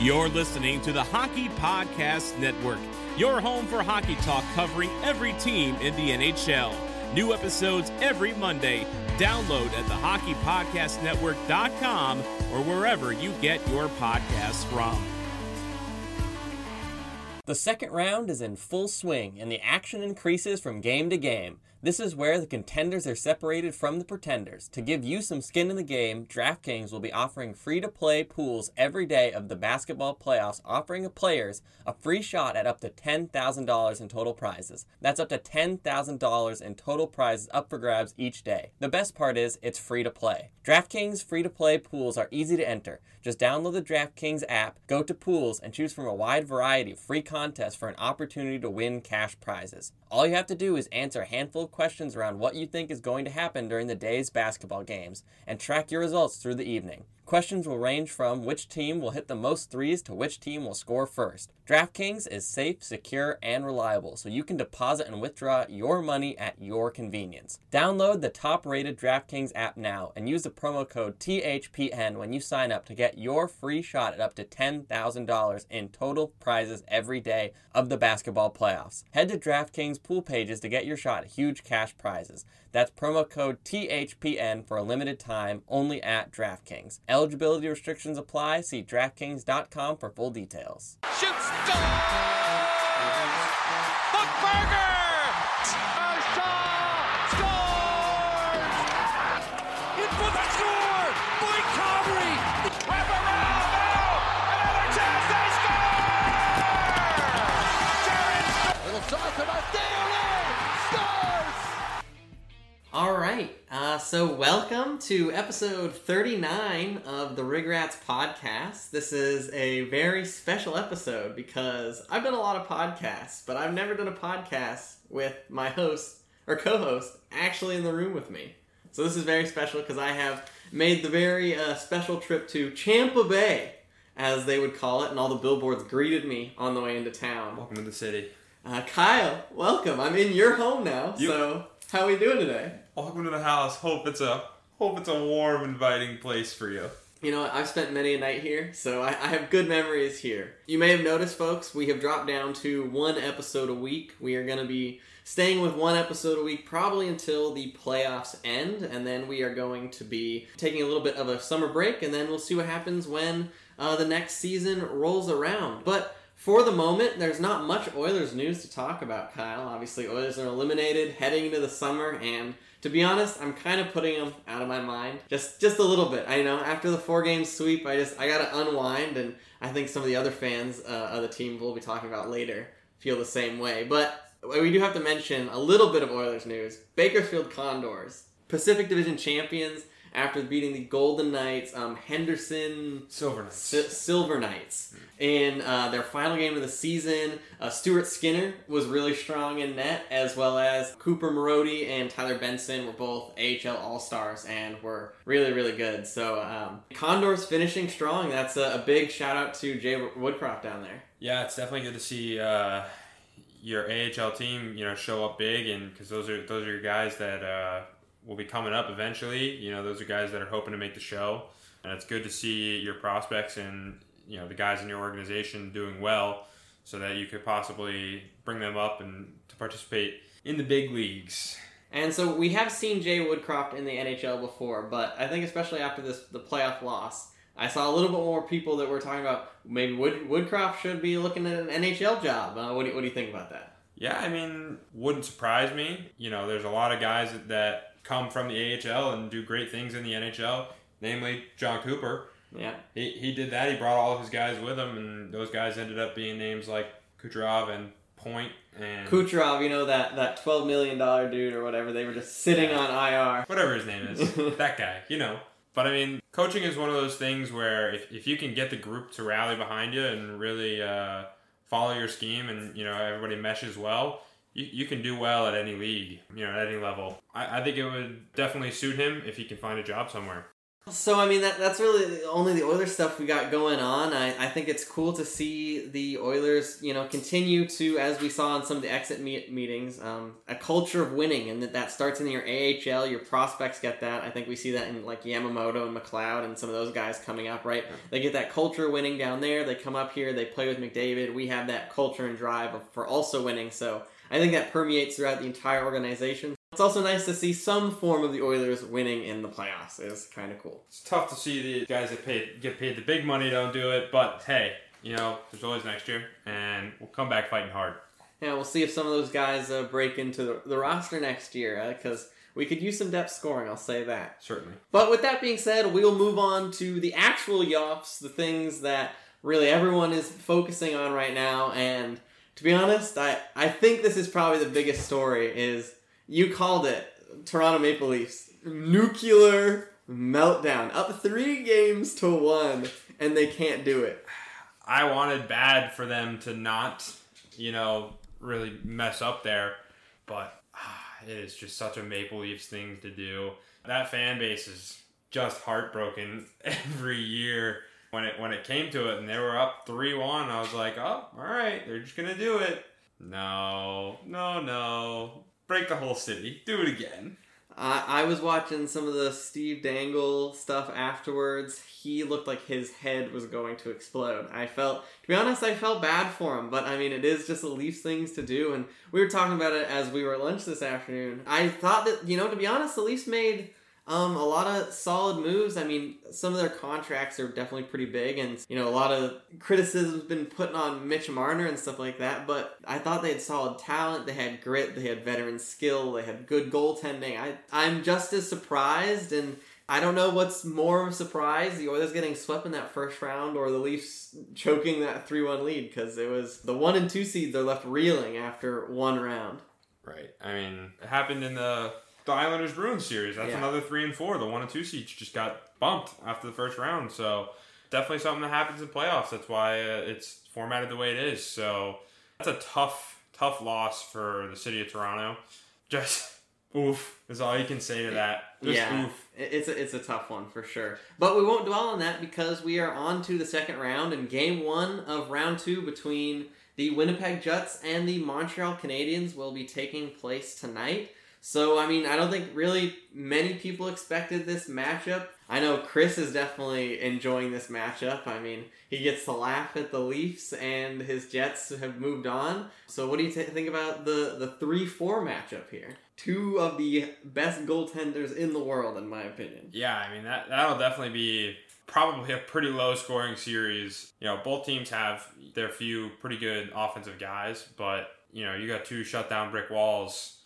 You're listening to the Hockey Podcast Network, your home for hockey talk covering every team in the NHL. New episodes every Monday. Download at thehockeypodcastnetwork.com or wherever you get your podcasts from. The second round is in full swing, and the action increases from game to game. This is where the contenders are separated from the pretenders. To give you some skin in the game, DraftKings will be offering free to play pools every day of the basketball playoffs, offering players a free shot at up to $10,000 in total prizes. That's up to $10,000 in total prizes up for grabs each day. The best part is it's free to play. DraftKings free to play pools are easy to enter. Just download the DraftKings app, go to pools, and choose from a wide variety of free contests for an opportunity to win cash prizes. All you have to do is answer a handful questions around what you think is going to happen during the day's basketball games and track your results through the evening. Questions will range from which team will hit the most threes to which team will score first. DraftKings is safe, secure, and reliable, so you can deposit and withdraw your money at your convenience. Download the top rated DraftKings app now and use the promo code THPN when you sign up to get your free shot at up to $10,000 in total prizes every day of the basketball playoffs. Head to DraftKings pool pages to get your shot at huge cash prizes. That's promo code THPN for a limited time only at DraftKings. Eligibility restrictions apply. See DraftKings.com for full details. Shoot scores! Buckberger! Right. Uh, so, welcome to episode 39 of the Rig Rats podcast. This is a very special episode because I've done a lot of podcasts, but I've never done a podcast with my host or co host actually in the room with me. So, this is very special because I have made the very uh, special trip to Champa Bay, as they would call it, and all the billboards greeted me on the way into town. Welcome to the city. Uh, Kyle, welcome. I'm in your home now. You- So, how are we doing today? Welcome to the house. Hope it's a hope it's a warm, inviting place for you. You know. I've spent many a night here, so I, I have good memories here. You may have noticed, folks, we have dropped down to one episode a week. We are going to be staying with one episode a week probably until the playoffs end, and then we are going to be taking a little bit of a summer break, and then we'll see what happens when uh, the next season rolls around. But for the moment, there's not much Oilers news to talk about, Kyle. Obviously, Oilers are eliminated heading into the summer, and to be honest, I'm kind of putting them out of my mind. Just just a little bit. I know after the four game sweep, I just I gotta unwind, and I think some of the other fans uh, of the team we'll be talking about later feel the same way. But we do have to mention a little bit of Oilers news. Bakersfield Condors, Pacific Division champions after beating the Golden Knights, um, Henderson Silver Knights. Si- Silver Knights in uh, their final game of the season. Uh, Stuart Skinner was really strong in net, as well as Cooper Marody and Tyler Benson were both AHL All Stars and were really, really good. So um, Condors finishing strong. That's a, a big shout out to Jay Woodcroft down there. Yeah, it's definitely good to see uh, your AHL team, you know, show up big, and because those are those are your guys that uh, will be coming up eventually. You know, those are guys that are hoping to make the show, and it's good to see your prospects and you know the guys in your organization doing well, so that you could possibly bring them up and to participate in the big leagues. And so we have seen Jay Woodcroft in the NHL before, but I think especially after this the playoff loss, I saw a little bit more people that were talking about maybe Wood, Woodcroft should be looking at an NHL job. Uh, what, do you, what do you think about that? Yeah, I mean, wouldn't surprise me. You know, there's a lot of guys that, that come from the AHL and do great things in the NHL, namely John Cooper. Yeah. He, he did that. He brought all of his guys with him, and those guys ended up being names like Kucherov and Point and Kucherov, you know that that twelve million dollar dude or whatever. They were just sitting on IR. whatever his name is. that guy, you know. But I mean, coaching is one of those things where if, if you can get the group to rally behind you and really uh, follow your scheme and, you know, everybody meshes well, you, you can do well at any league, you know, at any level. I, I think it would definitely suit him if he can find a job somewhere. So I mean that that's really only the Oilers stuff we got going on. I, I think it's cool to see the Oilers, you know, continue to as we saw in some of the exit meet, meetings, um, a culture of winning, and that that starts in your AHL. Your prospects get that. I think we see that in like Yamamoto and McLeod and some of those guys coming up. Right, they get that culture of winning down there. They come up here, they play with McDavid. We have that culture and drive for also winning. So I think that permeates throughout the entire organization. It's also nice to see some form of the Oilers winning in the playoffs. It's kind of cool. It's tough to see the guys that paid get paid the big money don't do it, but hey, you know, there's always next year, and we'll come back fighting hard. Yeah, we'll see if some of those guys uh, break into the, the roster next year because uh, we could use some depth scoring. I'll say that. Certainly. But with that being said, we'll move on to the actual Yoffs, the things that really everyone is focusing on right now. And to be honest, I I think this is probably the biggest story is you called it. Toronto Maple Leafs. Nuclear meltdown. Up three games to one, and they can't do it. I wanted bad for them to not, you know, really mess up there, but ah, it is just such a Maple Leafs thing to do. That fan base is just heartbroken every year. When it when it came to it and they were up three one, I was like, oh, all right, they're just gonna do it. No, no, no break the whole city. Do it again. Uh, I was watching some of the Steve Dangle stuff afterwards. He looked like his head was going to explode. I felt, to be honest, I felt bad for him, but I mean, it is just the Leafs things to do. And we were talking about it as we were at lunch this afternoon. I thought that, you know, to be honest, the Leafs made um, a lot of solid moves. I mean, some of their contracts are definitely pretty big, and you know, a lot of criticism's been put on Mitch Marner and stuff like that. But I thought they had solid talent. They had grit. They had veteran skill. They had good goaltending. I I'm just as surprised, and I don't know what's more of a surprise: the Oilers getting swept in that first round, or the Leafs choking that three one lead because it was the one and two seeds are left reeling after one round. Right. I mean, it happened in the the Islanders Bruins series. That's Yeah. another three and four. The one and two seeds just got bumped after the first round. So definitely something that happens in playoffs. That's why uh, it's formatted the way it is. So that's a tough, tough loss for the city of Toronto. Just oof is all you can say to that. Just yeah, oof. it's a, it's a tough one for sure. But we won't dwell on that because we are on to the second round and game one of round two between the Winnipeg Jets and the Montreal Canadiens will be taking place tonight. So I mean, I don't think really many people expected this matchup. I know Chris is definitely enjoying this matchup. I mean, he gets to laugh at the Leafs and his Jets have moved on. So what do you t- think about the the three four matchup here? Two of the best goaltenders in the world, in my opinion. Yeah, I mean that that'll definitely be probably a pretty low scoring series. You know, both teams have their few pretty good offensive guys, but you know, you got two shutdown brick walls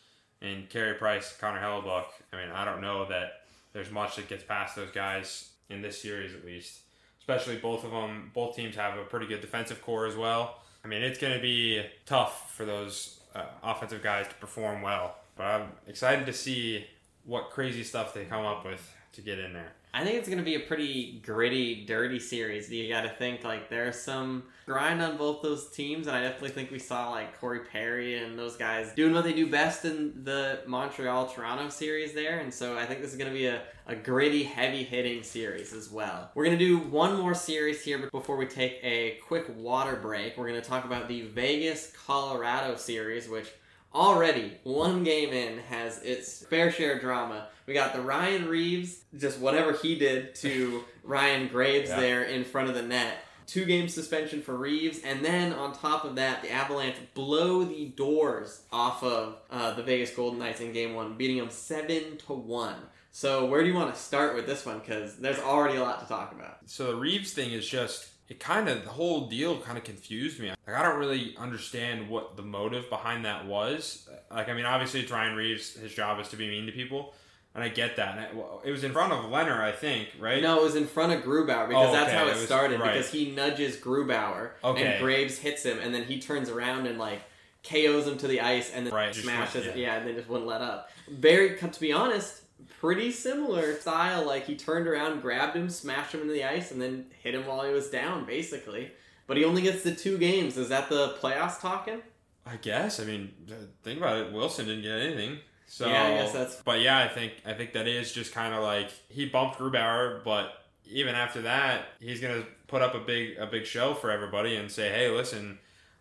in Carey Price, Connor Hellebuyck. I mean, I don't know that there's much that gets past those guys in this series at least. Especially both of them, both teams have a pretty good defensive core as well. I mean, it's going to be tough for those uh, offensive guys to perform well. But I'm excited to see what crazy stuff they come up with to get in there. I think it's going to be a pretty gritty, dirty series. You got to think like there's some grind on both those teams, and I definitely think we saw like Corey Perry and those guys doing what they do best in the Montreal Toronto series there. And so I think this is going to be a, a gritty, heavy hitting series as well. We're going to do one more series here before we take a quick water break. We're going to talk about the Vegas Colorado series, which already one game in has its fair share of drama. We got the Ryan Reaves, just whatever he did to Ryan Graves Yeah. there in front of the net. Two game suspension for Reaves, and then on top of that, the Avalanche blow the doors off of uh, the Vegas Golden Knights in Game One, beating them seven to one. So where do you want to start with this one? Because there's already a lot to talk about. So the Reaves thing is just it kind of the whole deal kind of confused me. Like I don't really understand what the motive behind that was. Like I mean, obviously it's Ryan Reaves. His job is to be mean to people, and I get that. And it, it was in front of Leonard, I think, right? No, it was in front of Grubauer because Oh, that's how it, it was- started. right. Because he nudges Grubauer Okay. and Graves hits him, and then he turns around and like KOs him to the ice and then Right, smashes. it. yeah. Yeah, and they just wouldn't let up. Very, to be honest, pretty similar style. Like he turned around, grabbed him, smashed him into the ice, and then hit him while he was down, basically. But he only gets the two games. Is that the playoffs talking? I guess. I mean, uh, think about it. Wilson didn't get anything. So Yeah, I guess that's- But yeah, I think I think that is just kind of like he bumped Grubauer, but even after that, he's gonna put up a big a big show for everybody and say, hey, listen,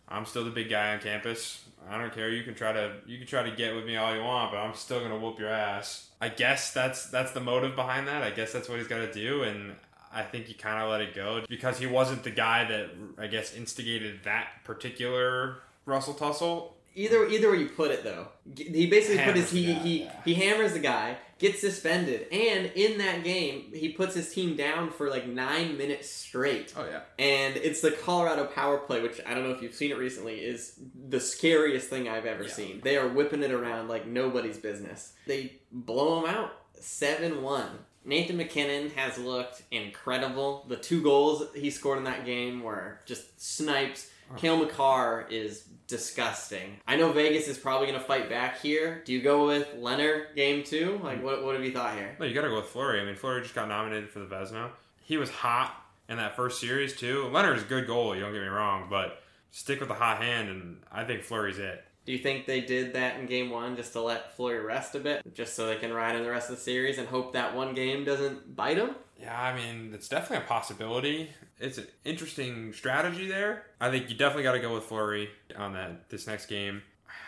I'm still the big guy on campus. I don't care. You can try to you can try to get with me all you want, but I'm still gonna whoop your ass. I guess that's that's the motive behind that. I guess that's what he's got to do, and I think he kind of let it go because he wasn't the guy that I guess instigated that particular Russell tussle. Either either way you put it though, he basically put his he guy, he, yeah. he hammers the guy, gets suspended, and in that game he puts his team down for like nine minutes straight. Oh yeah. And it's the Colorado power play, which I don't know if you've seen it recently, is the scariest thing I've ever Yeah. seen. They are whipping it around like nobody's business. They blow them out 7 1. Nathan MacKinnon has looked incredible. The two goals he scored in that game were just snipes. Oh. Cale Makar is disgusting. I know Vegas is probably going to fight back here. Do you go with Leonard game two? Like, what, what have you thought here? No, you got to go with Fleury. I mean, Fleury just got nominated for the Vezina. He was hot in that first series too. Leonard's a good goalie. Don't get me wrong, but stick with the hot hand, and I think Fleury's it. Do you think they did that in game one just to let Fleury rest a bit, just so they can ride in the rest of the series and hope that one game doesn't bite them? Yeah, I mean, it's definitely a possibility. It's an interesting strategy there. I think you definitely got to go with Fleury on that this next game.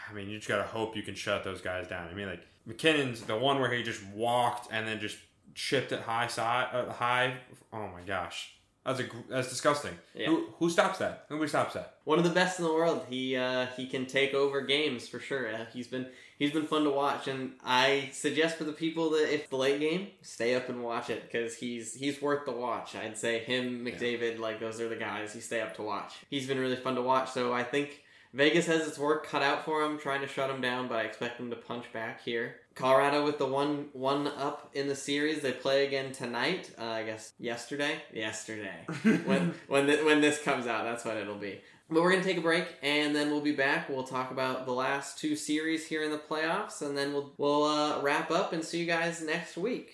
I mean, you just got to hope you can shut those guys down. I mean, like MacKinnon's the one where he just walked and then just chipped it high side, uh, high. Oh my gosh, that's a that's disgusting. Yeah. Who who stops that? Nobody stops that. One of the best in the world. He uh, he can take over games for sure. Uh, he's been he's been fun to watch, and I suggest for the people that if the late game, stay up and watch it because he's he's worth the watch. I'd say him, McDavid, like those are the guys you stay up to watch. He's been really fun to watch. So I think Vegas has its work cut out for him, trying to shut him down, but I expect him to punch back here. Colorado with the one one up in the series. They play again tonight. Uh, I guess yesterday. Yesterday. when when th- when this comes out, that's what it'll be. But we're gonna take a break, and then we'll be back. We'll talk about the last two series here in the playoffs, and then we'll we'll uh, wrap up and see you guys next week.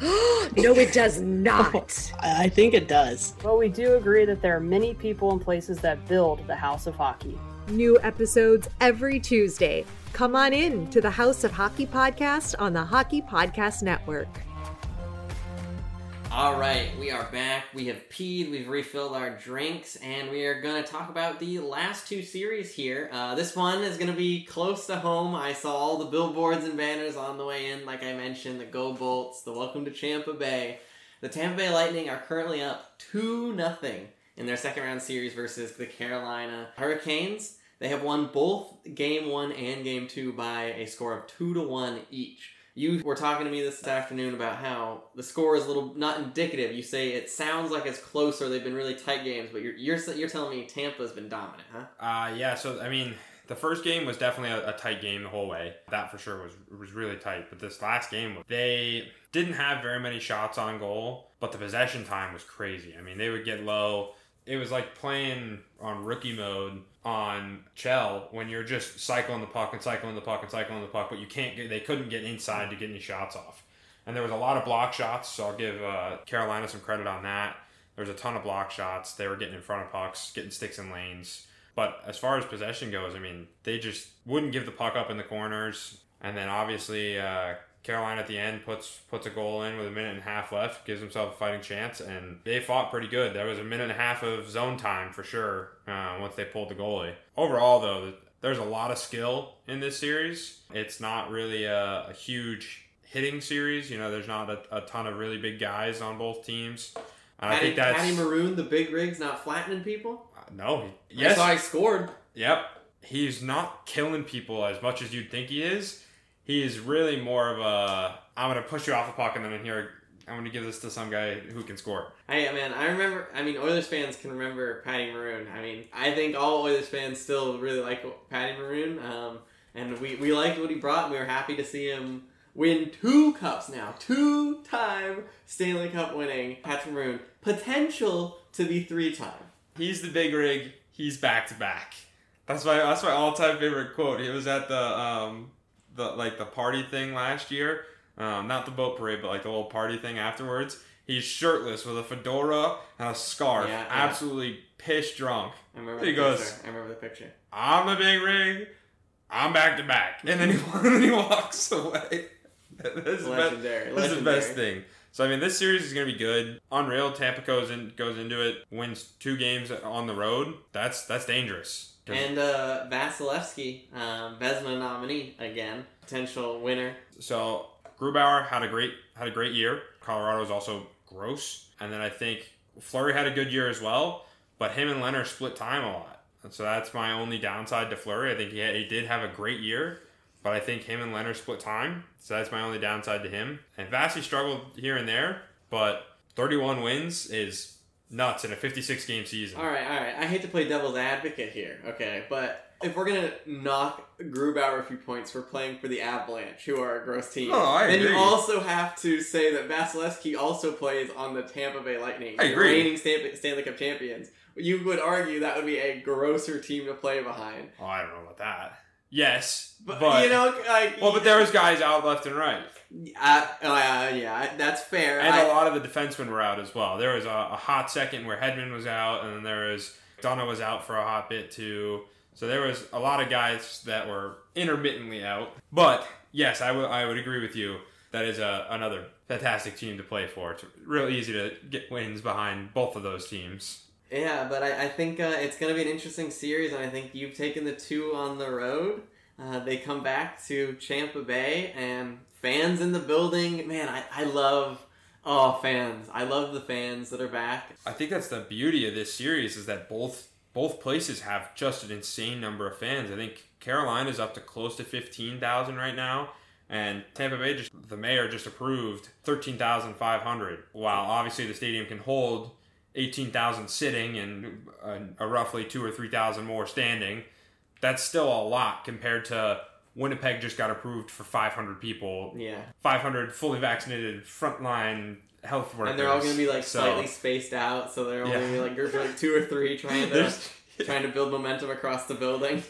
no, it does not. I I think it does. but we do agree that there are many people and places that build the House of Hockey. New episodes every Tuesday. Come on in to the House of Hockey podcast on the Hockey Podcast Network. All right, we are back. We have peed, we've refilled our drinks, and we are going to talk about the last two series here. Uh, this one is going to be close to home. I saw all the billboards and banners on the way in, like I mentioned the Go Bolts, the Welcome to Champa Bay. The Tampa Bay Lightning are currently up 2 nothing in their second round series versus the Carolina Hurricanes. They have won both game one and game two by a score of 2 to 1 each. You were talking to me this afternoon about how the score is a little not indicative. You say it sounds like it's closer. They've been really tight games, but you're you're you're telling me Tampa's been dominant, huh? Uh, yeah. So I mean, the first game was definitely a, a tight game the whole way. That for sure was was really tight. But this last game, they didn't have very many shots on goal, but the possession time was crazy. I mean, they would get low. It was like playing on rookie mode on Chell when you're just cycling the puck and cycling the puck and cycling the puck, but you can't get. They couldn't get inside to get any shots off, and there was a lot of block shots. So I'll give uh, Carolina some credit on that. There was a ton of block shots. They were getting in front of pucks, getting sticks in lanes. But as far as possession goes, I mean, they just wouldn't give the puck up in the corners. And then obviously, uh, Carolina at the end puts puts a goal in with a minute and a half left, gives himself a fighting chance, and they fought pretty good. There was a minute and a half of zone time for sure uh, once they pulled the goalie. Overall, though, there's a lot of skill in this series. It's not really a, a huge hitting series. You know, there's not a, a, ton of really big guys on both teams. I think that's Patty Maroon, the big rigs, not flattening people. Uh, no, yes, I scored. Yep, he's not killing people as much as you'd think he is. He is really more of a I'm gonna push you off the puck and then here I'm gonna give this to some guy who can score. Hey man, I remember. I mean, Oilers fans can remember Patty Maroon. I mean, I think all Oilers fans still really like Patty Maroon. Um, and we we liked what he brought. and We were happy to see him win two cups now, two time Stanley Cup winning Patrick Maroon, potential to be three time. He's the big rig. He's back to back. That's my that's my all time favorite quote. He was at the um the like the party thing last year, um, not the boat parade, but like the little party thing afterwards. He's shirtless with a fedora and a scarf, yeah, yeah. absolutely piss drunk. I remember. He goes, picture. I remember the picture. I'm a big rig. I'm back to back, and then he and then he walks away. this Legendary. Is, best, this is the best thing. So I mean, this series is going to be good. Unreal. Tampa goes in, goes into it, wins two games on the road. That's that's dangerous. And uh, Vasilevskiy, um, Vezina nominee again, potential winner. So Grubauer had a great had a great year. Colorado is also gross, and then I think Fleury had a good year as well. But him and Leonard split time a lot, and so that's my only downside to Fleury. I think he, had, he did have a great year, but I think him and Leonard split time, so that's my only downside to him. And Vasi struggled here and there, but 31 wins is nuts in a 56 game season. All right, all right. I hate to play devil's advocate here, okay, but if we're gonna knock Grubauer a few points for playing for the Avalanche, who are a gross team, oh, I then agree. you also have to say that Vasilevskiy also plays on the Tampa Bay Lightning, I agree. reigning Stanley Cup champions. You would argue that would be a grosser team to play behind. Oh, I don't know about that. Yes, but, but you know, like well, but there was guys out left and right. Uh, uh, yeah, that's fair. And I, a lot of the defensemen were out as well. There was a, a, hot second where Hedman was out, and then there was Donna was out for a hot bit too. So there was a lot of guys that were intermittently out. But yes, I would I would agree with you. That is a, another fantastic team to play for. It's real easy to get wins behind both of those teams. Yeah, but I, I think uh, it's going to be an interesting series, and I think you've taken the two on the road. Uh, they come back to Champa Bay, and fans in the building. Man, I, I love oh fans. I love the fans that are back. I think that's the beauty of this series is that both both places have just an insane number of fans. I think Carolina's up to close to fifteen thousand right now. And Tampa Bay just the mayor just approved thirteen thousand five hundred. While obviously the stadium can hold eighteen thousand sitting and a, a roughly two or three thousand more standing, that's still a lot compared to Winnipeg just got approved for 500 people. Yeah. 500 fully vaccinated frontline health workers. And they're all going to be like so, slightly spaced out, so they're only yeah. like groups like two or three trying to trying to build momentum across the building.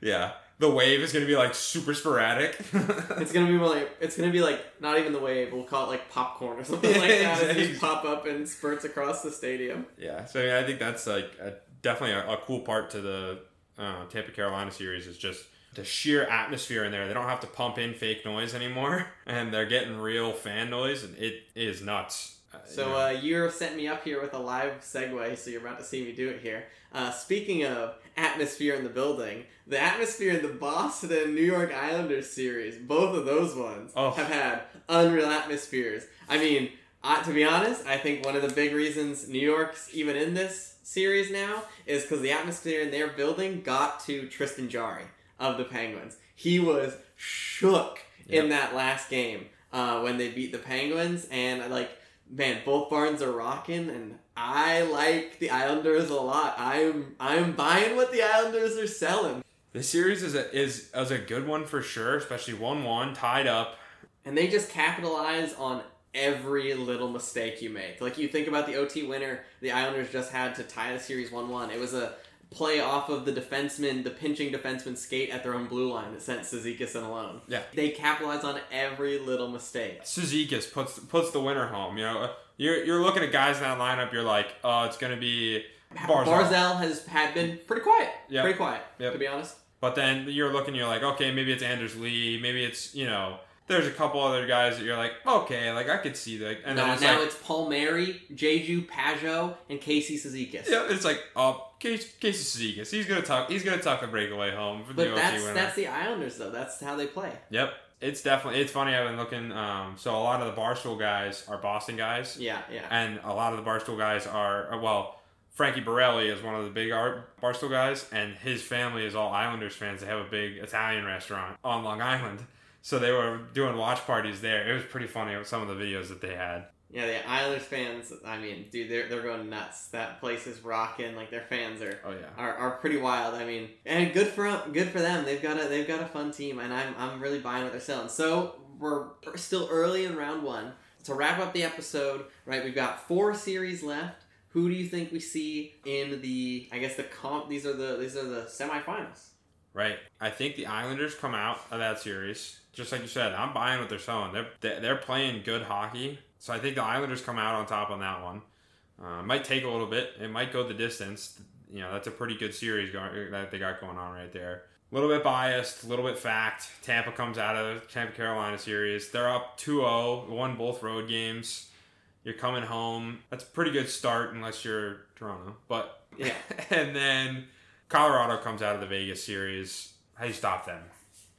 Yeah. The wave is going to be like super sporadic. it's going to be like it's going to be like not even the wave. We'll call it like popcorn or something like that. Exactly. just pop up and spurts across the stadium. Yeah. So I, mean, I think that's like a, definitely a, a, cool part to the uh, Tampa Carolina series is just the sheer atmosphere in there. They don't have to pump in fake noise anymore, and they're getting real fan noise, and it is nuts. Uh, so uh, you sent me up here with a live segue, so you're about to see me do it here. Uh, speaking of atmosphere in the building, the atmosphere in the Boston New York Islanders series, both of those ones oh. have had unreal atmospheres. I mean, uh, to be honest, I think one of the big reasons New York's even in this series now is because the atmosphere in their building got to Tristan Jarry of the Penguins. He was shook yep. in that last game uh, when they beat the Penguins, and like man, both barns are rocking, and I like the Islanders a lot. I'm I'm buying what the Islanders are selling. The series is a, is is a good one for sure, especially one one tied up, and they just capitalize on every little mistake you make. Like you think about the OT winner, the Islanders just had to tie the series one one. It was a play off of the defenseman, the pinching defenseman skate at their own blue line that sent Cizikas in alone. Yeah. They capitalize on every little mistake. Cizikas puts puts the winner home. You know, you're you're looking at guys in that lineup. You're like, oh, it's gonna be Barzal. Barzell has had been pretty quiet. Yeah. Pretty quiet, Yep. to be honest. But then you're looking, you're like, okay, maybe it's Anders Lee, maybe it's you know, there's a couple other guys that you're like, okay, like I could see that. And now then it's now like, it's Paul Mary, JG Pageau, and Casey Cizikas. yeah, it's like, oh, Casey, Casey Cizikas, he's gonna tuck, he's gonna tuck a breakaway home for the But OT that's winner. that's the Islanders though. That's how they play. Yep. It's definitely it's funny. I've been looking. Um, so a lot of the Barstool guys are Boston guys. Yeah, yeah. And a lot of the Barstool guys are uh, well. Frankie Borrelli is one of the big art Barstool guys, and his family is all Islanders fans. They have a big Italian restaurant on Long Island, so they were doing watch parties there. It was pretty funny with some of the videos that they had. Yeah, the Islanders fans. I mean, dude, they're they're going nuts. That place is rocking. Like their fans are. Oh yeah. Are, are pretty wild. I mean, and good for good for them. They've got a they've got a fun team, and I'm I'm really buying what they're selling. So we're still early in round one. To wrap up the episode, right? We've got four series left. Who do you think we see in the? I guess the comp. These are the these are the semifinals. Right. I think the Islanders come out of that series. Just like you said, I'm buying what they're selling. They're they're playing good hockey. So I think the Islanders come out on top on that one. Uh, might take a little bit. It might go the distance. You know, that's a pretty good series going that they got going on right there. A little bit biased, a little bit fact. Tampa comes out of the Tampa Carolina series. They're up 2-0, won both road games. You're coming home. That's a pretty good start unless you're Toronto. But Yeah. and then Colorado comes out of the Vegas series. How do you stop them?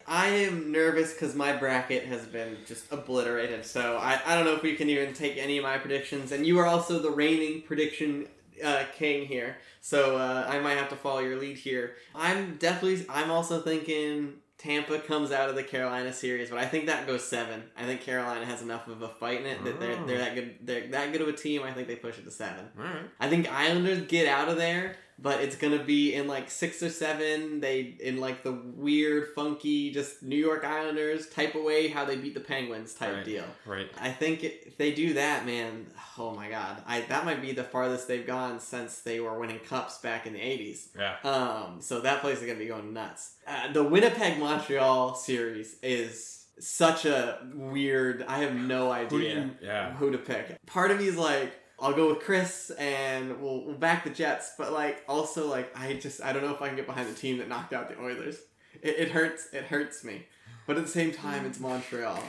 I am nervous because my bracket has been just obliterated. So I, I don't know if we can even take any of my predictions. And you are also the reigning prediction uh, king here. So uh, I might have to follow your lead here. I'm definitely, I'm also thinking Tampa comes out of the Carolina series, but I think that goes seven. I think Carolina has enough of a fight in it that they're, they're that good. They're that good of a team. I think they push it to seven. All right. I think Islanders get out of there, but it's gonna be in like six or seven. They in like the weird, funky, just New York Islanders type of way, how they beat the Penguins type Right, deal. right. I think if they do that, man, oh my god, I that might be the farthest they've gone since they were winning cups back in the '80s. Yeah. Um, so that place is gonna be going nuts. Uh, the Winnipeg Montreal series is such a weird. I have no Who idea you- yeah. who to pick. Part of me is like, I'll go with Chris and we'll, we'll back the Jets, but like also like I just I don't know if I can get behind the team that knocked out the Oilers. It, it hurts. It hurts me, but at the same time, it's Montreal.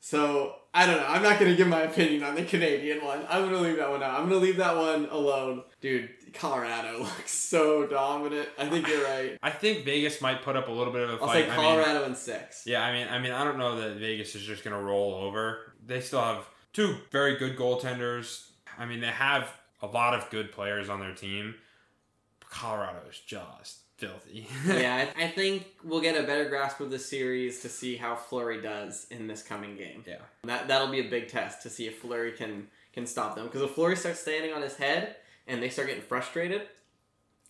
So I don't know. I'm not gonna give my opinion on the Canadian one. I'm gonna leave that one out. I'm gonna leave that one alone, dude. Colorado looks so dominant. I think you're right. I think Vegas might put up a little bit of a I'll fight. say I mean- Colorado in six. Yeah, I mean, I mean, I don't know that Vegas is just going to roll over. They still have two very good goaltenders. I mean, they have a lot of good players on their team. Colorado is just filthy. yeah, I, think we'll get a better grasp of the series to see how Fleury does in this coming game. Yeah, that that'll be a big test to see if Fleury can can stop them. Because if Fleury starts standing on his head and they start getting frustrated,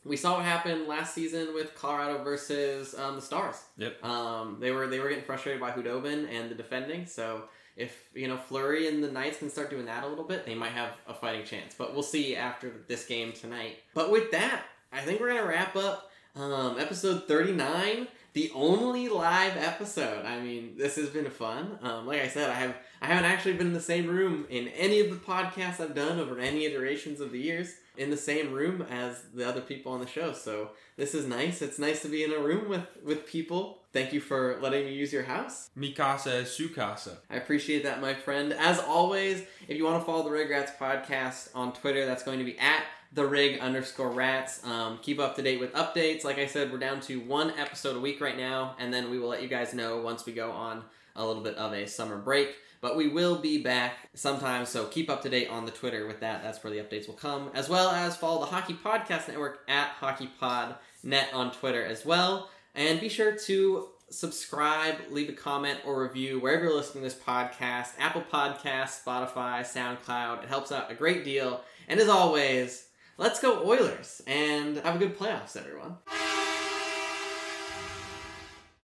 we saw what happened last season with Colorado versus um, the Stars. Yep. Um, they were they were getting frustrated by Khudobin and the defending. So if you know Fleury and the Knights can start doing that a little bit, they might have a fighting chance. But we'll see after this game tonight. But with that, I think we're gonna wrap up um, episode thirty nine. The only live episode. I mean, this has been fun. Um, like I said, I have I haven't actually been in the same room in any of the podcasts I've done over any iterations of the years in the same room as the other people on the show. So this is nice. It's nice to be in a room with with people. Thank you for letting me use your house. Mikasa is Sukasa. I appreciate that, my friend. As always, if you want to follow the Rig Rats podcast on Twitter, that's going to be at the rig underscore rats. Um, keep up to date with updates. Like I said, we're down to one episode a week right now, and then we will let you guys know once we go on a little bit of a summer break. But we will be back sometime, so keep up to date on the Twitter with that. That's where the updates will come, as well as follow the Hockey Podcast Network at HockeyPodNet on Twitter as well. And be sure to subscribe, leave a comment or review wherever you're listening to this podcast Apple Podcasts, Spotify, SoundCloud. It helps out a great deal. And as always, let's go Oilers and have a good playoffs, everyone.